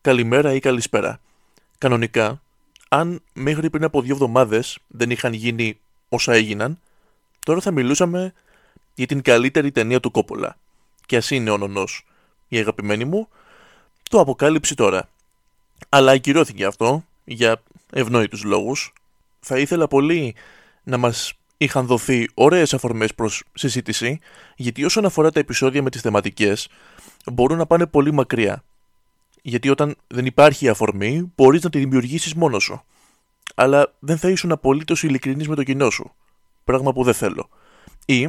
καλημέρα ή καλησπέρα. Κανονικά, αν μέχρι πριν από δύο εβδομάδες δεν είχαν γίνει όσα έγιναν, τώρα θα μιλούσαμε για την καλύτερη ταινία του Κόπολα. Και ας είναι ο νονός η αγαπημένη μου, το αποκάλυψη τώρα. Αλλά ακυρώθηκε αυτό για ευνόητους λόγους. Θα ήθελα πολύ να μας είχαν δοθεί ωραίες αφορμές προς συζήτηση, γιατί όσον αφορά τα επεισόδια με τις θεματικές, μπορούν να πάνε πολύ μακριά. Γιατί όταν δεν υπάρχει αφορμή, μπορείς να τη δημιουργήσεις μόνος σου. Αλλά δεν θα ήσουν απολύτως ειλικρινής με το κοινό σου. Πράγμα που δεν θέλω. Ή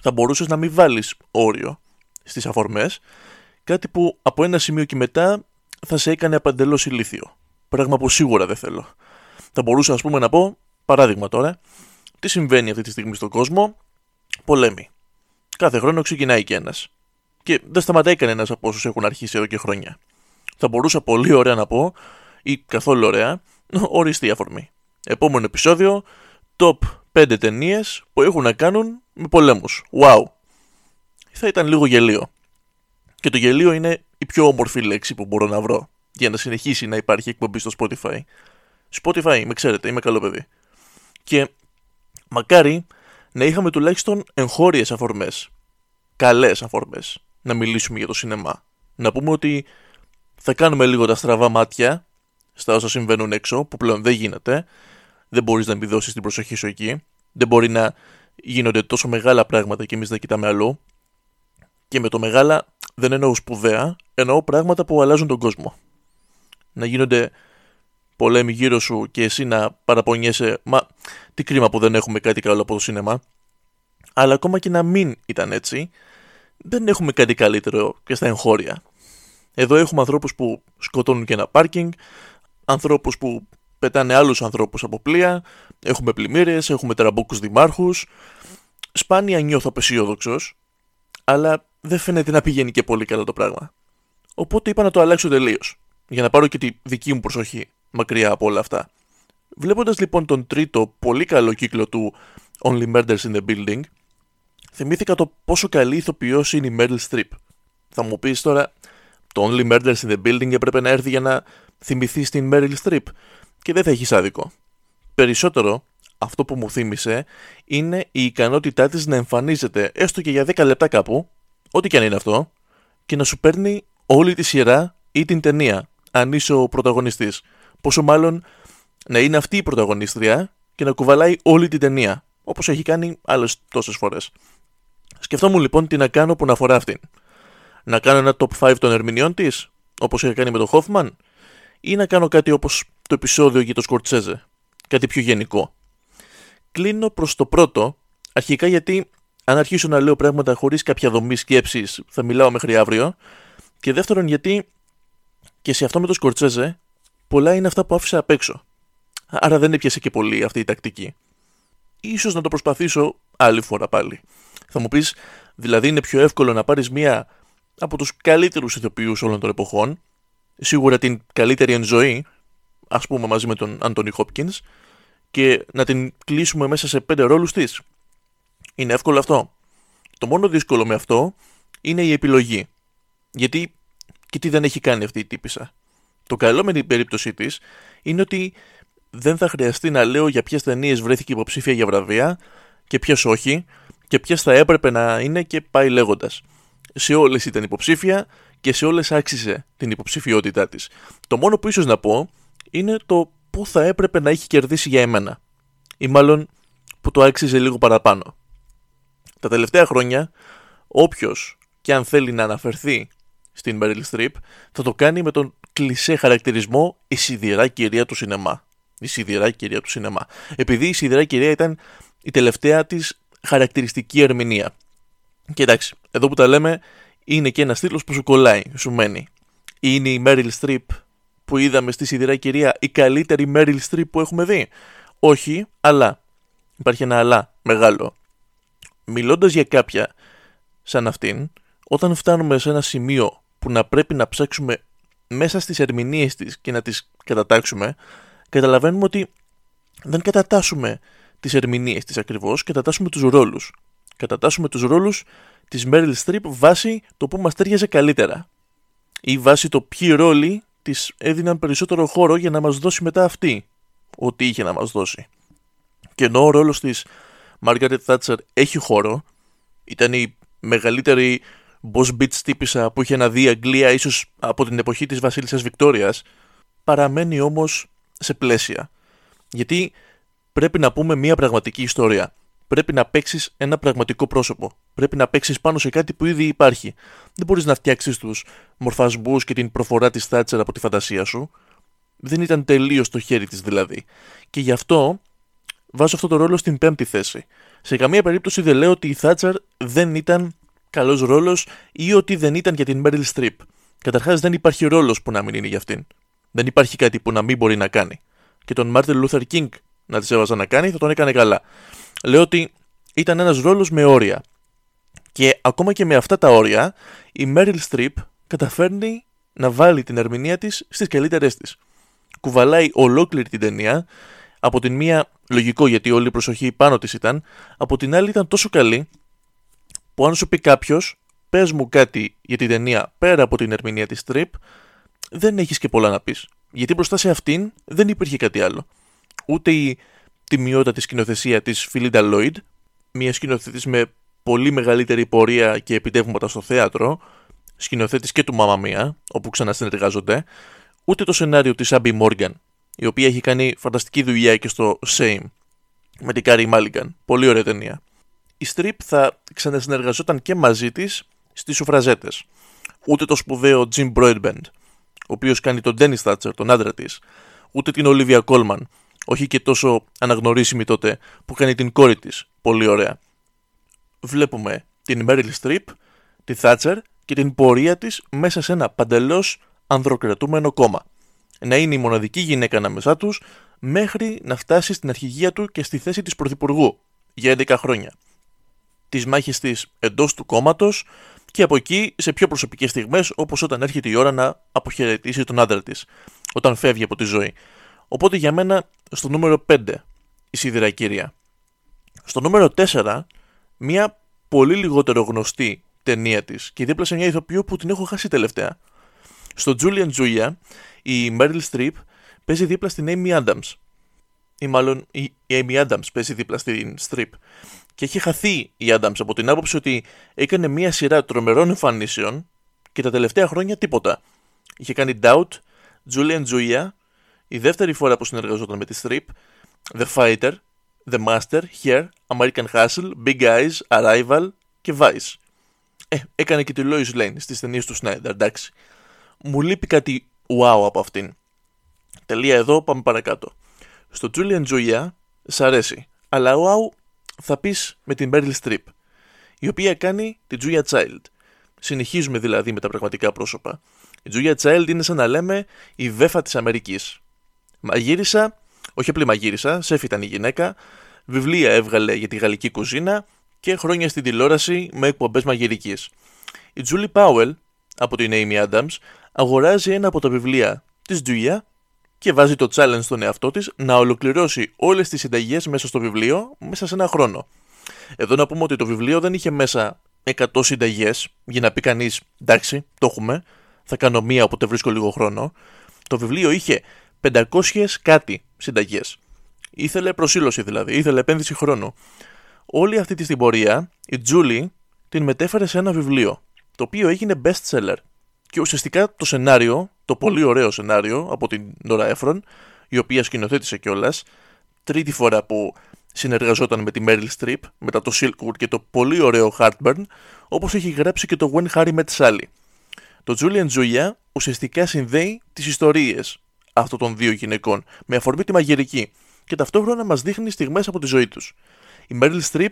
θα μπορούσες να μην βάλεις όριο στις αφορμές, κάτι που από ένα σημείο και μετά θα σε έκανε απαντελώς ηλίθιο. Πράγμα που σίγουρα δεν θέλω. Θα μπορούσα, ας πούμε, να πω, παράδειγμα τώρα, τι συμβαίνει αυτή τη στιγμή στον κόσμο, πολέμη. Κάθε χρόνο ξεκινάει και ένας. Και δεν σταματάει κανένας από όσους έχουν αρχίσει εδώ και χρόνια. Θα μπορούσα πολύ ωραία να πω, ή καθόλου ωραία, οριστή αφορμή. Επόμενο επεισόδιο, top 5 ταινίες που έχουν να κάνουν με πολέμους. Wow! Θα ήταν λίγο γελίο. Και το γελίο είναι η πιο όμορφη λέξη που μπορώ να βρω για να συνεχίσει να υπάρχει εκπομπή στο Spotify. Spotify, με ξέρετε, είμαι καλό παιδί. Και μακάρι να είχαμε τουλάχιστον εγχώριες αφορμές. Καλές αφορμές. Να μιλήσουμε για το σινεμά. Να πούμε ότι θα κάνουμε λίγο τα στραβά μάτια στα όσα συμβαίνουν έξω, που πλέον δεν γίνεται. Δεν μπορείς να μην δώσει την προσοχή σου εκεί. Δεν μπορεί να γίνονται τόσο μεγάλα πράγματα και εμείς να κοιτάμε αλλού. Και με το μεγάλα δεν εννοώ σπουδαία, εννοώ πράγματα που αλλάζουν τον κόσμο. Να γίνονται πολέμοι γύρω σου και εσύ να παραπονιέσαι, μα τι κρίμα που δεν έχουμε κάτι καλό από το σίνεμα. Αλλά ακόμα και να μην ήταν έτσι, δεν έχουμε κάτι καλύτερο και στα εγχώρια. Εδώ έχουμε ανθρώπους που σκοτώνουν και ένα πάρκινγκ, ανθρώπους που πετάνε άλλους ανθρώπους από πλοία, έχουμε πλημμύρες, έχουμε τεραμπόκους δημάρχους. Σπάνια νιώθω απεσιόδοξος, αλλά δεν φαίνεται να πηγαίνει και πολύ καλά το πράγμα. Οπότε είπα να το αλλάξω τελείως, για να πάρω και τη δική μου προσοχή μακριά από όλα αυτά. Βλέποντας λοιπόν τον τρίτο πολύ καλό κύκλο του Only Murders in the Building, θυμήθηκα το πόσο καλή ηθοποιός είναι η Meryl Streep. Θα μου πεις τώρα, το Only Murders in the Building έπρεπε να έρθει για να θυμηθεί την Meryl Streep και δεν θα έχεις άδικο. Περισσότερο, αυτό που μου θύμισε είναι η ικανότητά της να εμφανίζεται έστω και για 10 λεπτά κάπου ό,τι και αν είναι αυτό, και να σου παίρνει όλη τη σειρά ή την ταινία, αν είσαι ο πρωταγωνιστής. Πόσο μάλλον να είναι αυτή η πρωταγωνίστρια και να κουβαλάει όλη την ταινία, όπως έχει κάνει άλλες τόσες φορές. Σκεφτόμουν λοιπόν τι να κάνω που να αφορά αυτήν. Να κάνω ένα top 5 των ερμηνεών της, όπως είχα κάνει με τον Hoffman, ή να κάνω κάτι όπως το επεισόδιο για το Σκορτσέζε, κάτι πιο γενικό. Κλείνω προς το πρώτο, αρχικά γιατί αν αρχίσω να λέω πράγματα χωρίς κάποια δομή σκέψης, θα μιλάω μέχρι αύριο. Και δεύτερον, γιατί και σε αυτό με το Σκορτσέζε, πολλά είναι αυτά που άφησα απ' έξω. Άρα δεν έπιασε και πολύ αυτή η τακτική. Ίσως να το προσπαθήσω άλλη φορά πάλι. Θα μου πεις, δηλαδή είναι πιο εύκολο να πάρεις μία από τους καλύτερους ηθοποιούς όλων των εποχών, σίγουρα την καλύτερη εν ζωή, ας πούμε μαζί με τον Άντωνι Χόπκιν, και να την κλείσουμε μέσα σε πέντε ρόλους της. Είναι εύκολο αυτό; Το μόνο δύσκολο με αυτό είναι η επιλογή. Γιατί και τι δεν έχει κάνει αυτή η τύπησα. Το καλό με την περίπτωσή της είναι ότι δεν θα χρειαστεί να λέω για ποιες ταινίες βρέθηκε υποψήφια για βραβεία και ποιες όχι και ποιες θα έπρεπε να είναι και πάει λέγοντας. Σε όλες ήταν υποψήφια και σε όλες άξιζε την υποψηφιότητά της. Το μόνο που ίσως να πω είναι το που θα έπρεπε να έχει κερδίσει για εμένα. Ή μάλλον που το άξιζε λίγο παραπάνω. Τα τελευταία χρόνια, όποιος και αν θέλει να αναφερθεί στην Meryl Streep, θα το κάνει με τον κλισέ χαρακτηρισμό η σιδηρά κυρία του σινεμά. Η σιδηρά κυρία του σινεμά. Επειδή η σιδηρά κυρία ήταν η τελευταία της χαρακτηριστική ερμηνεία. Και εντάξει, εδώ που τα λέμε, είναι και ένας τίτλος που σου κολλάει, σου μένει. Είναι η Meryl Streep που είδαμε στη σιδηρά κυρία η καλύτερη Meryl Streep που έχουμε δει. Όχι, αλλά. Υπάρχει ένα αλλά μεγάλο μιλώντας για κάποια σαν αυτήν, όταν φτάνουμε σε ένα σημείο που να πρέπει να ψάξουμε μέσα στις ερμηνείες της και να τις κατατάξουμε, καταλαβαίνουμε ότι δεν κατατάσσουμε τις ερμηνείες της ακριβώς, κατατάσσουμε τους ρόλους. Κατατάσσουμε τους ρόλους της Meryl Streep βάσει το που μας τέριαζε καλύτερα. Ή βάσει το ποιοι ρόλοι της έδιναν περισσότερο χώρο για να μας δώσει μετά αυτή ό,τι είχε να μας δώσει. Και ενώ ο ρόλος της Margaret Thatcher έχει χώρο, ήταν η μεγαλύτερη boss bitch τύπησα που είχε να δει η Αγγλία ίσως από την εποχή της βασίλισσας Βικτόριας, παραμένει όμως σε πλαίσια. Γιατί πρέπει να πούμε μια πραγματική ιστορία. Πρέπει να παίξεις ένα πραγματικό πρόσωπο. Πρέπει να παίξεις πάνω σε κάτι που ήδη υπάρχει. Δεν μπορείς να φτιάξεις τους μορφασμούς και την προφορά της Θάτσερ από τη φαντασία σου. Δεν ήταν τελείως το χέρι της δηλαδή. Και γι' αυτό βάζω αυτό το ρόλο στην πέμπτη θέση. Σε καμία περίπτωση δεν λέω ότι η Θάτσερ δεν ήταν καλός ρόλος ή ότι δεν ήταν για την Meryl Streep. Καταρχάς δεν υπάρχει ρόλος που να μην είναι για αυτήν. Δεν υπάρχει κάτι που να μην μπορεί να κάνει. Και τον Μάρτιν Λούθερ Κίνγκ να της έβαζα να κάνει θα τον έκανε καλά. Λέω ότι ήταν ένας ρόλος με όρια. Και ακόμα και με αυτά τα όρια, η Meryl Streep καταφέρνει να βάλει την ερμηνεία της στις καλύτερέ της. Κουβαλάει ολόκληρη την ταινία. Από την μία, λογικό γιατί όλη η προσοχή πάνω της ήταν, από την άλλη ήταν τόσο καλή που αν σου πει κάποιος, πες μου κάτι για την ταινία πέρα από την ερμηνεία της Strip, δεν έχεις και πολλά να πεις. Γιατί μπροστά σε αυτήν δεν υπήρχε κάτι άλλο. Ούτε η τιμιότητα σκηνοθεσία της Φιλίντα Λόιντ, μια σκηνοθέτης με πολύ μεγαλύτερη πορεία και επιτεύγματα στο θέατρο, σκηνοθέτης και του Μάμα Μία, όπου ξανασυνεργάζονται, ούτε το σενάριο της Άμπι Μόργαν, η οποία έχει κάνει φανταστική δουλειά και στο Shame, με την Carey Mulligan. Πολύ ωραία ταινία η Streep θα ξανασυνεργαζόταν και μαζί της στις Σουφραζέτες. Ούτε το σπουδαίο Jim Broadbent, ο οποίος κάνει τον Dennis Thatcher, τον άντρα της, ούτε την Olivia Colman, όχι και τόσο αναγνωρίσιμη τότε, που κάνει την κόρη της. Πολύ ωραία. Βλέπουμε την Meryl Streep, τη Thatcher και την πορεία της μέσα σε ένα παντελώς ανδροκρατούμενο κόμμα. Να είναι η μοναδική γυναίκα ανάμεσά τους μέχρι να φτάσει στην αρχηγία του και στη θέση της πρωθυπουργού για 11 χρόνια τις μάχες της εντός του κόμματος και από εκεί σε πιο προσωπικές στιγμές όπως όταν έρχεται η ώρα να αποχαιρετήσει τον άντρα της, όταν φεύγει από τη ζωή. Οπότε για μένα στο νούμερο 5 η σίδηρα κύρια. Στο νούμερο 4 μια πολύ λιγότερο γνωστή ταινία της και δίπλα σε μια ηθοποιό που την έχω χάσει τελευταία. Στο Julian Julia η Meryl Streep παίζει δίπλα στην Amy Adams. Ή μάλλον η Amy Adams παίζει δίπλα στην Streep και έχει χαθεί η Adams από την άποψη ότι έκανε μία σειρά τρομερών εμφανίσεων και τα τελευταία χρόνια τίποτα. Είχε κάνει Doubt, Julian Julia, η δεύτερη φορά που συνεργαζόταν με τη Strip, The Fighter, The Master, Hair, American Hustle, Big Eyes, Arrival και Vice. Ε, έκανε και τη Lois Lane στις ταινίες του Snyder, εντάξει. Μου λείπει κάτι wow από αυτήν. Τελεία εδώ, πάμε παρακάτω. Στο Julian Julia, σ' αρέσει, αλλά wow θα πεις με την Meryl Streep, η οποία κάνει την Julia Child. Συνεχίζουμε δηλαδή με τα πραγματικά πρόσωπα. Η Julia Child είναι σαν να λέμε η βέφα της Αμερικής. Μαγείρισα, όχι απλή μαγείρισα, σεφ ήταν η γυναίκα, βιβλία έβγαλε για τη γαλλική κουζίνα και χρόνια στην τηλεόραση με εκπομπές μαγειρικής. Η Julie Powell από την Amy Adams αγοράζει ένα από τα βιβλία της Julia και βάζει το challenge στον εαυτό της να ολοκληρώσει όλες τις συνταγές μέσα στο βιβλίο μέσα σε ένα χρόνο. Εδώ να πούμε ότι το βιβλίο δεν είχε μέσα 100 συνταγές για να πει κανείς εντάξει το έχουμε, θα κάνω μία όποτε βρίσκω λίγο χρόνο. Το βιβλίο είχε 500 κάτι συνταγές. Ήθελε προσήλωση δηλαδή, ήθελε επένδυση χρόνου. Όλη αυτή τη στην πορεία η Τζούλη την μετέφερε σε ένα βιβλίο, το οποίο έγινε best seller. Και ουσιαστικά το σενάριο, το πολύ ωραίο σενάριο από την Νόρα Έφρον, η οποία σκηνοθέτησε κιόλας, τρίτη φορά που συνεργαζόταν με τη Meryl Streep, μετά το Silkwood και το πολύ ωραίο Heartburn, όπως έχει γράψει και το When Harry Met Sally. Το Julian Julia ουσιαστικά συνδέει τις ιστορίες αυτών των δύο γυναικών με αφορμή τη μαγειρική και ταυτόχρονα μας δείχνει στιγμές από τη ζωή τους. Η Meryl Streep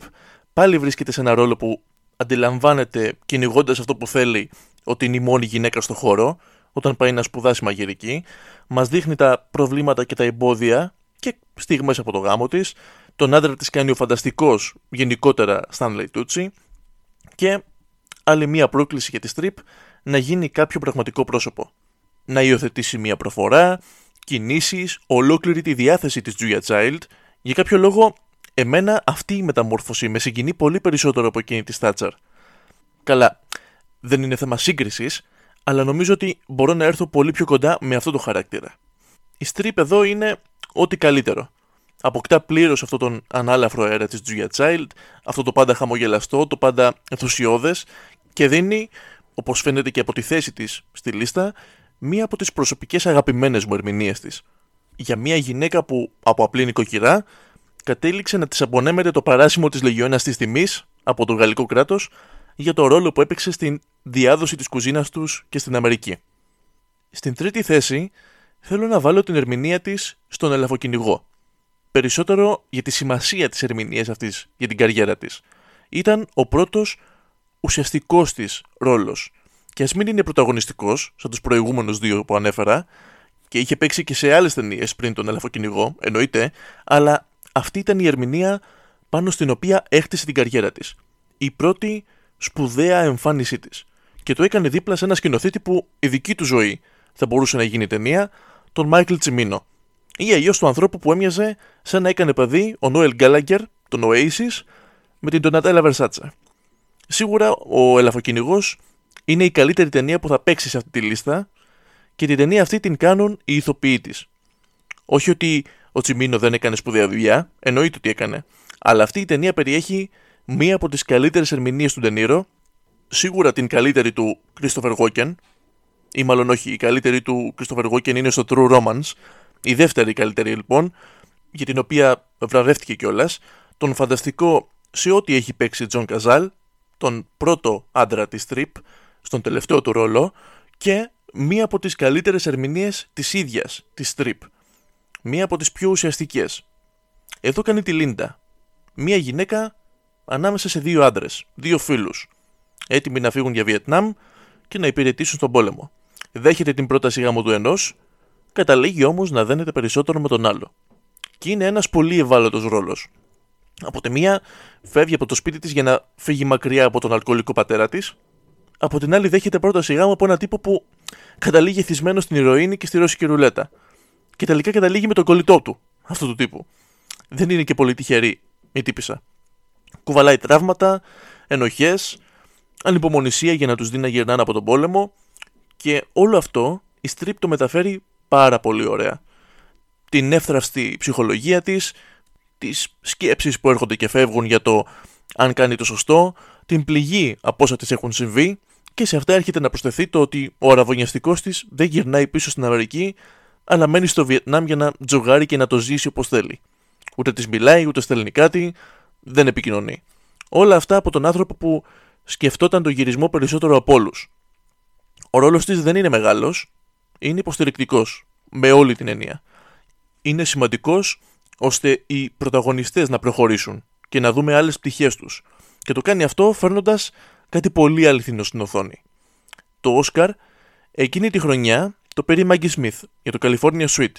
πάλι βρίσκεται σε ένα ρόλο που αντιλαμβάνεται κυνηγώντας αυτό που θέλει ότι είναι η μόνη γυναίκα στο χώρο, όταν πάει να σπουδάσει μαγειρική, μας δείχνει τα προβλήματα και τα εμπόδια και στιγμές από το γάμο της. Τον άντρα της κάνει ο φανταστικός γενικότερα Stanley Tucci και άλλη μία πρόκληση για τη Strip να γίνει κάποιο πραγματικό πρόσωπο. Να υιοθετήσει μία προφορά, κινήσεις, ολόκληρη τη διάθεση της Julia Child. Για κάποιο λόγο, εμένα αυτή η μεταμόρφωση με συγκινεί πολύ περισσότερο από εκείνη της Thatcher. Καλά, δεν είναι θέμα σύγκρισης, αλλά νομίζω ότι μπορώ να έρθω πολύ πιο κοντά με αυτό το χαρακτήρα. Η strip εδώ είναι ό,τι καλύτερο. Αποκτά πλήρως αυτόν τον ανάλαφρο αέρα της Julia Child, αυτό το πάντα χαμογελαστό, το πάντα ενθουσιώδες και δίνει, όπως φαίνεται και από τη θέση της στη λίστα, μία από τις προσωπικές αγαπημένες μου ερμηνείες της. Για μια γυναίκα που από απλή νοικοκυρά κατέληξε να της απονέμεται το παράσημο της Λεγιώνα της Τιμής από το γαλλικό κράτος για το ρόλο που έπαιξε στην διάδοση της κουζίνας τους και στην Αμερική. Στην τρίτη θέση θέλω να βάλω την ερμηνεία της στον ελαφοκυνηγό. Περισσότερο για τη σημασία της ερμηνείας αυτής για την καριέρα της. Ήταν ο πρώτος ουσιαστικός της ρόλος. Και ας μην είναι πρωταγωνιστικός, σαν τους προηγούμενους δύο που ανέφερα, και είχε παίξει και σε άλλες ταινίες πριν τον ελαφοκυνηγό, εννοείται, αλλά αυτή ήταν η ερμηνεία πάνω στην οποία έχτισε την καριέρα της. Η πρώτη σπουδαία εμφάνισή της. Και το έκανε δίπλα σε ένα σκηνοθέτη που η δική του ζωή θα μπορούσε να γίνει ταινία, τον Μάικλ Τσιμίνο. Ή αλλιώ του ανθρώπου που έμοιαζε σαν να έκανε παιδί ο Νόελ Γκάλαγκερ, τον Oasis, με την Donatella Versace. Σίγουρα ο Ελαφοκυνηγό είναι η καλύτερη ταινία που θα παίξει σε αυτή τη λίστα και την ταινία αυτή την κάνουν οι ηθοποιοί της. Όχι ότι ο Τσιμίνο δεν έκανε σπουδαία δουλειά, εννοείται ότι έκανε, αλλά αυτή η ταινία περιέχει μία από τις καλύτερες ερμηνείες του Ντενίρο, σίγουρα την καλύτερη του Christopher Walken, ή μάλλον όχι, η καλύτερη του Christopher Walken είναι στο True Romance, η δεύτερη καλύτερη λοιπόν, για την οποία βραβεύτηκε κιόλας, τον φανταστικό σε ό,τι έχει παίξει John Cazale, τον πρώτο άντρα της Streep, στον τελευταίο του ρόλο, και μία από τις καλύτερες ερμηνείες της ίδιας της Streep. Μία από τις πιο ουσιαστικές. Εδώ κάνει τη Λίντα. Μία γυναίκα ανάμεσα σε δύο άντρες, δύο φίλους, έτοιμοι να φύγουν για Βιετνάμ και να υπηρετήσουν στον πόλεμο. Δέχεται την πρόταση γάμου του ενός, καταλήγει όμως να δένεται περισσότερο με τον άλλο. Και είναι ένας πολύ ευάλωτος ρόλος. Από τη μία, φεύγει από το σπίτι της για να φύγει μακριά από τον αλκοολικό πατέρα της. Από την άλλη, δέχεται πρόταση γάμου από έναν τύπο που καταλήγει εθισμένος στην ηρωίνη και στη ρώσικη ρουλέτα. Και τελικά καταλήγει με τον κολλητό του, αυτού του τύπου. Δεν είναι και πολύ τυχερή η τύπησα. Κουβαλάει τραύματα, ενοχές, ανυπομονησία για να τους δει να γυρνάνε από τον πόλεμο και όλο αυτό η Strip το μεταφέρει πάρα πολύ ωραία. Την εύθραυστη ψυχολογία της, τις σκέψεις που έρχονται και φεύγουν για το αν κάνει το σωστό, την πληγή από όσα της έχουν συμβεί και σε αυτά έρχεται να προσθεθεί το ότι ο αραβωνιαστικός της δεν γυρνάει πίσω στην Αμερική αλλά μένει στο Βιετνάμ για να τζογάρει και να το ζήσει όπως θέλει. Ούτε της μιλάει, ούτε στέλνει κάτι, δεν επικοινωνεί. Όλα αυτά από τον άνθρωπο που σκεφτόταν το γυρισμό περισσότερο από όλους. Ο ρόλος της δεν είναι μεγάλος, είναι υποστηρικτικός, με όλη την έννοια. Είναι σημαντικός ώστε οι πρωταγωνιστές να προχωρήσουν και να δούμε άλλες πτυχές τους. Και το κάνει αυτό φέρνοντας κάτι πολύ αληθινό στην οθόνη. Το Όσκαρ εκείνη τη χρονιά το πήρε η Maggie Smith για το California Suite.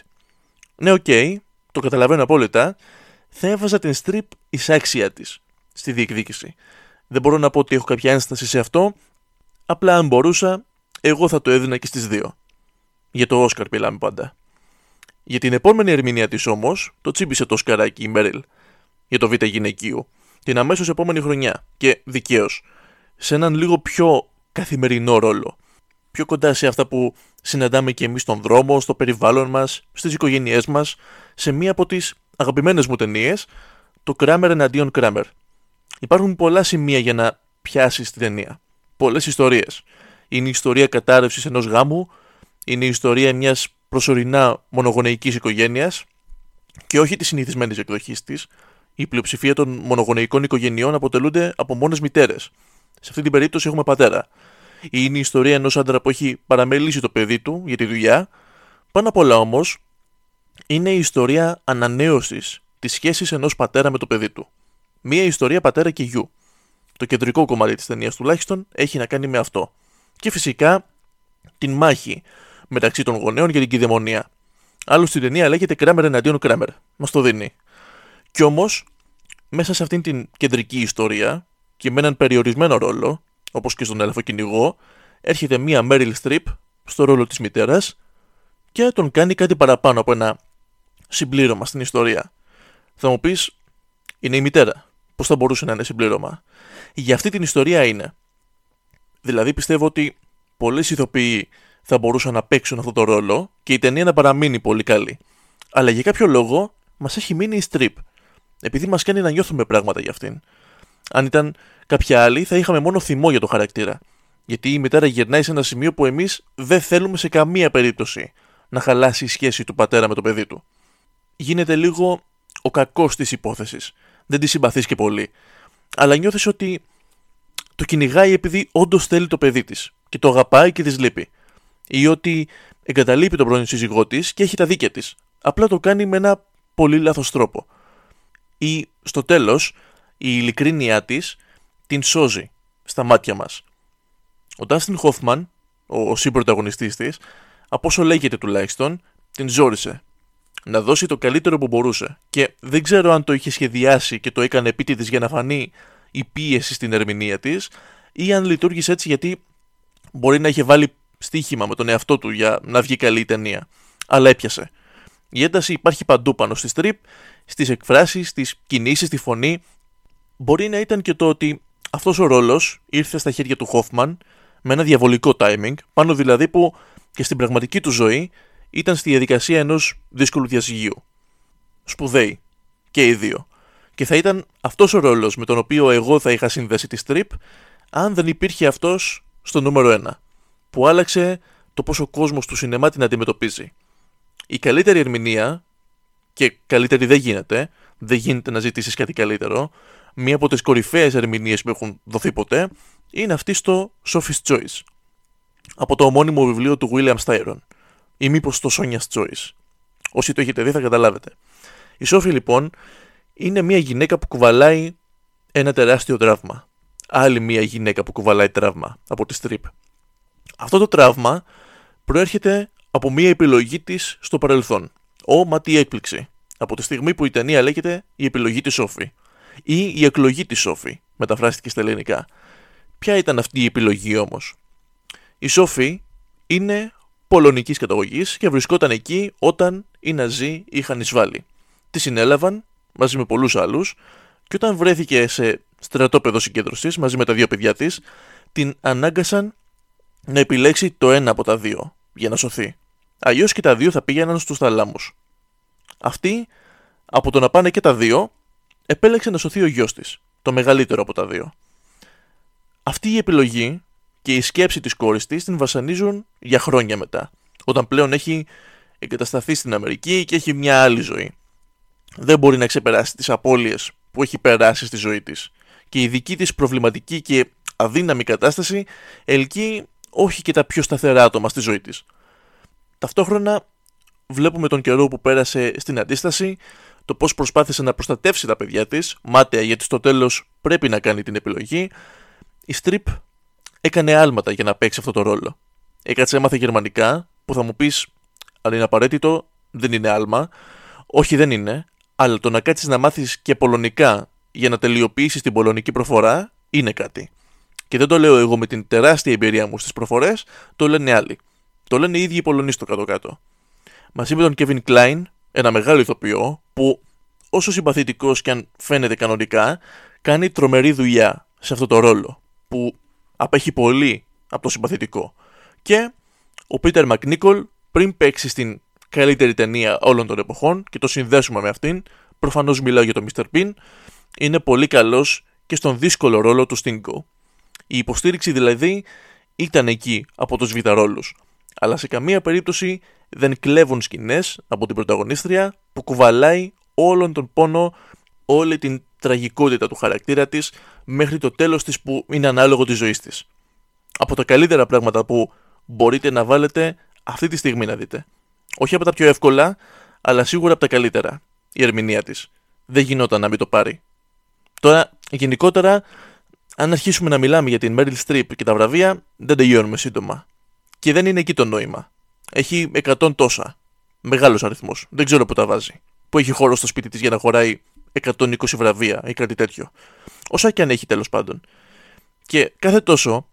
Ναι, ok, okay, το καταλαβαίνω απόλυτα, θα έβαζα την Streep ισάξιά της στη διεκδίκηση. Δεν μπορώ να πω ότι έχω κάποια ένσταση σε αυτό, απλά αν μπορούσα, εγώ θα το έδινα και στις δύο. Για το Όσκαρ μιλάμε πάντα. Για την επόμενη ερμηνεία της όμως, το τσίμπησε το Οσκαράκι η Μέριλ για το Β' γυναικείο την αμέσως επόμενη χρονιά και δικαίως σε έναν λίγο πιο καθημερινό ρόλο. Πιο κοντά σε αυτά που συναντάμε και εμείς στον δρόμο, στο περιβάλλον μας, στις οικογένειές μας, σε μία από τις αγαπημένες μου ταινίες, το Κράμερ εναντίον Κράμερ. Υπάρχουν πολλά σημεία για να πιάσεις την ταινία. Πολλές ιστορίες. Είναι η ιστορία κατάρρευσης ενός γάμου, είναι η ιστορία μιας προσωρινά μονογονεϊκής οικογένειας και όχι της συνηθισμένης εκδοχής της. Η πλειοψηφία των μονογονεϊκών οικογενειών αποτελούνται από μόνες μητέρες. Σε αυτή την περίπτωση έχουμε πατέρα. Είναι η ιστορία ενός άντρα που έχει παραμελήσει το παιδί του για τη δουλειά. Πάνω απ' όλα όμως, είναι η ιστορία ανανέωσης της σχέσης ενός πατέρα με το παιδί του. Μία ιστορία πατέρα και γιου. Το κεντρικό κομμάτι της ταινίας τουλάχιστον έχει να κάνει με αυτό. Και φυσικά την μάχη μεταξύ των γονέων για την κυδαιμονία. Άλλο στην ταινία λέγεται Κράμερ εναντίον Κράμερ. Μας το δίνει. Κι όμως, μέσα σε αυτήν την κεντρική ιστορία και με έναν περιορισμένο ρόλο, όπως και στον Έλεφο Κυνηγό, έρχεται μία Μέριλ Στριπ στο ρόλο της μητέρας και τον κάνει κάτι παραπάνω από ένα συμπλήρωμα στην ιστορία. Θα μου πεις, είναι η μητέρα. Πώς θα μπορούσε να είναι συμπλήρωμα; Για αυτή την ιστορία είναι. Δηλαδή πιστεύω ότι πολλές ηθοποιοί θα μπορούσαν να παίξουν αυτό το ρόλο και η ταινία να παραμείνει πολύ καλή. Αλλά για κάποιο λόγο μας έχει μείνει η strip. Επειδή μας κάνει να νιώθουμε πράγματα για αυτήν. Αν ήταν κάποια άλλη, θα είχαμε μόνο θυμό για το χαρακτήρα. Γιατί η μητέρα γυρνάει σε ένα σημείο που εμείς δεν θέλουμε σε καμία περίπτωση να χαλάσει η σχέση του πατέρα με το παιδί του. Γίνεται λίγο ο κακός της υπόθεσης. Δεν τη συμπαθείς και πολύ. Αλλά νιώθεις ότι το κυνηγάει επειδή όντως θέλει το παιδί της και το αγαπάει και τη λείπει. Ή ότι εγκαταλείπει τον πρώην σύζυγό της και έχει τα δίκαια της. Απλά το κάνει με ένα πολύ λάθος τρόπο. Ή στο τέλος, η ειλικρίνειά της την σώζει στα μάτια μας. Ο Ντάστιν Χόφμαν, ο συμπροταγωνιστής της, από όσο λέγεται τουλάχιστον, την ζόρισε. Να δώσει το καλύτερο που μπορούσε. Και δεν ξέρω αν το είχε σχεδιάσει και το έκανε επίτηδες για να φανεί η πίεση στην ερμηνεία της, ή αν λειτουργήσε έτσι γιατί μπορεί να είχε βάλει στοίχημα με τον εαυτό του για να βγει καλή η ταινία. Αλλά έπιασε. Η ένταση υπάρχει παντού πάνω στη strip, στις εκφράσεις, στις κινήσεις, στη φωνή. Μπορεί να ήταν και το ότι αυτός ο ρόλος ήρθε στα χέρια του Χόφμαν με ένα διαβολικό timing, πάνω δηλαδή που και στην πραγματική του ζωή ήταν στη διαδικασία ενός δύσκολου διαζυγίου. Σπουδαίοι. Και οι δύο. Και θα ήταν αυτός ο ρόλος με τον οποίο εγώ θα είχα συνδέσει τη strip, αν δεν υπήρχε αυτός στο νούμερο 1, που άλλαξε το πόσο ο κόσμος του σινεμά την αντιμετωπίζει. Η καλύτερη ερμηνεία, και καλύτερη δεν γίνεται, δεν γίνεται να ζητήσεις κάτι καλύτερο, μία από τις κορυφαίες ερμηνείες που έχουν δοθεί ποτέ, είναι αυτή στο Sophie's Choice, από το ομώνυμο βιβλίο του William Styron, ή μήπως το Sonia's Choice. Όσοι το έχετε δει θα καταλάβετε. Η Sophie λοιπόν είναι μια γυναίκα που κουβαλάει ένα τεράστιο τραύμα. Άλλη μια γυναίκα που κουβαλάει τραύμα από τη strip. Αυτό το τραύμα προέρχεται από μια επιλογή της στο παρελθόν. Ω, μα τι έκπληξη. Από τη στιγμή που η ταινία λέγεται Η επιλογή της Σόφη ή Η εκλογή της Σόφη, μεταφράστηκε στα ελληνικά. Ποια ήταν αυτή η επιλογή όμως; Η Σόφη είναι πολωνικής καταγωγής και βρισκόταν εκεί όταν οι Ναζί είχαν εισβάλει. Τη συνέλαβαν μαζί με πολλούς άλλους και όταν βρέθηκε σε στρατόπεδο συγκέντρωσης μαζί με τα δύο παιδιά της, την ανάγκασαν να επιλέξει το ένα από τα δύο για να σωθεί. Αλλιώς και τα δύο θα πήγαιναν στους θαλάμους. Αυτή, από το να πάνε και τα δύο, επέλεξε να σωθεί ο γιος της, το μεγαλύτερο από τα δύο. Αυτή η επιλογή και η σκέψη της κόρης της την βασανίζουν για χρόνια μετά, όταν πλέον έχει εγκατασταθεί στην Αμερική και έχει μια άλλη ζωή. Δεν μπορεί να ξεπεράσει τις απώλειες που έχει περάσει στη ζωή της και η δική της προβληματική και αδύναμη κατάσταση ελκύει όχι και τα πιο σταθερά άτομα στη ζωή της. Ταυτόχρονα βλέπουμε τον καιρό που πέρασε στην αντίσταση, το πώς προσπάθησε να προστατεύσει τα παιδιά της, μάταια γιατί στο τέλος πρέπει να κάνει την επιλογή, η Strip έκανε άλματα για να παίξει αυτό το ρόλο. Έκατσε έμαθε γερμανικά, που θα μου πεις, αν είναι απαραίτητο, δεν είναι άλμα. Όχι, δεν είναι, αλλά το να κάτσεις να μάθεις και πολωνικά για να τελειοποιήσεις την πολωνική προφορά είναι κάτι. Και δεν το λέω εγώ με την τεράστια εμπειρία μου στις προφορές, το λένε άλλοι. Το λένε οι ίδιοι οι Πολωνοί στο κάτω-κάτω. Μαζί με τον Kevin Klein, ένα μεγάλο ηθοποιό, που όσο συμπαθητικός και αν φαίνεται κανονικά, κάνει τρομερή δουλειά σε αυτό το ρόλο που απέχει πολύ από το συμπαθητικό. Και ο Πίτερ Μακνίκολ πριν παίξει στην καλύτερη ταινία όλων των εποχών και το συνδέσουμε με αυτήν, προφανώς μιλάω για το Mr. Bean, είναι πολύ καλός και στον δύσκολο ρόλο του Stingo. Η υποστήριξη δηλαδή ήταν εκεί από τους β' αλλά σε καμία περίπτωση δεν κλέβουν σκηνές από την πρωταγωνίστρια που κουβαλάει όλον τον πόνο όλη την τραγικότητα του χαρακτήρα της μέχρι το τέλος της που είναι ανάλογο της ζωής της. Από τα καλύτερα πράγματα που μπορείτε να βάλετε αυτή τη στιγμή να δείτε. Όχι από τα πιο εύκολα, αλλά σίγουρα από τα καλύτερα. Η ερμηνεία της. Δεν γινόταν να μην το πάρει. Τώρα, γενικότερα, αν αρχίσουμε να μιλάμε για την Meryl Streep και τα βραβεία, δεν τελειώνουμε σύντομα. Και δεν είναι εκεί το νόημα. Έχει 100 τόσα. Μεγάλος αριθμός. Δεν ξέρω πού τα βάζει. Που έχει χώρο στο σπίτι της για να χωράει 120 βραβεία ή κάτι τέτοιο. Όσα και αν έχει τέλος πάντων. Και κάθε τόσο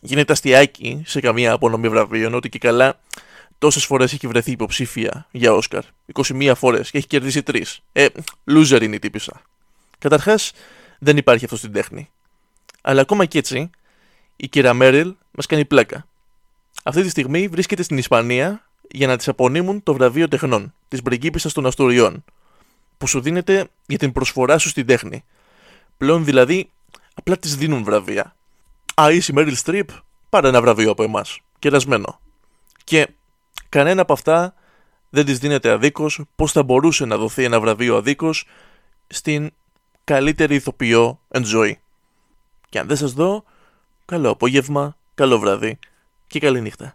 γίνεται αστιάκι σε καμία απονομή βραβείων ότι και καλά τόσες φορές έχει βρεθεί υποψήφια για Όσκαρ. 21 φορές και έχει κερδίσει 3. Ε, loser είναι η τύπησα. Καταρχάς, δεν υπάρχει αυτό στην τέχνη. Αλλά ακόμα και έτσι, η κυρία Μέριλ μας κάνει πλάκα. Αυτή τη στιγμή βρίσκεται στην Ισπανία για να τη απονείμουν το βραβείο τεχνών της πριγκίπισσα των Αστουριών, που σου δίνεται για την προσφορά σου στην τέχνη. Πλέον δηλαδή απλά της δίνουν βραβεία. Α, είσαι Μέριλ Στριπ, πάρε ένα βραβείο από εμάς. Κερασμένο. Και κανένα από αυτά δεν της δίνεται αδίκως πώς θα μπορούσε να δοθεί ένα βραβείο αδίκως στην καλύτερη ηθοποιό enjoy. Και αν δεν σας δω, καλό απόγευμα, καλό βράδυ και καλή νύχτα.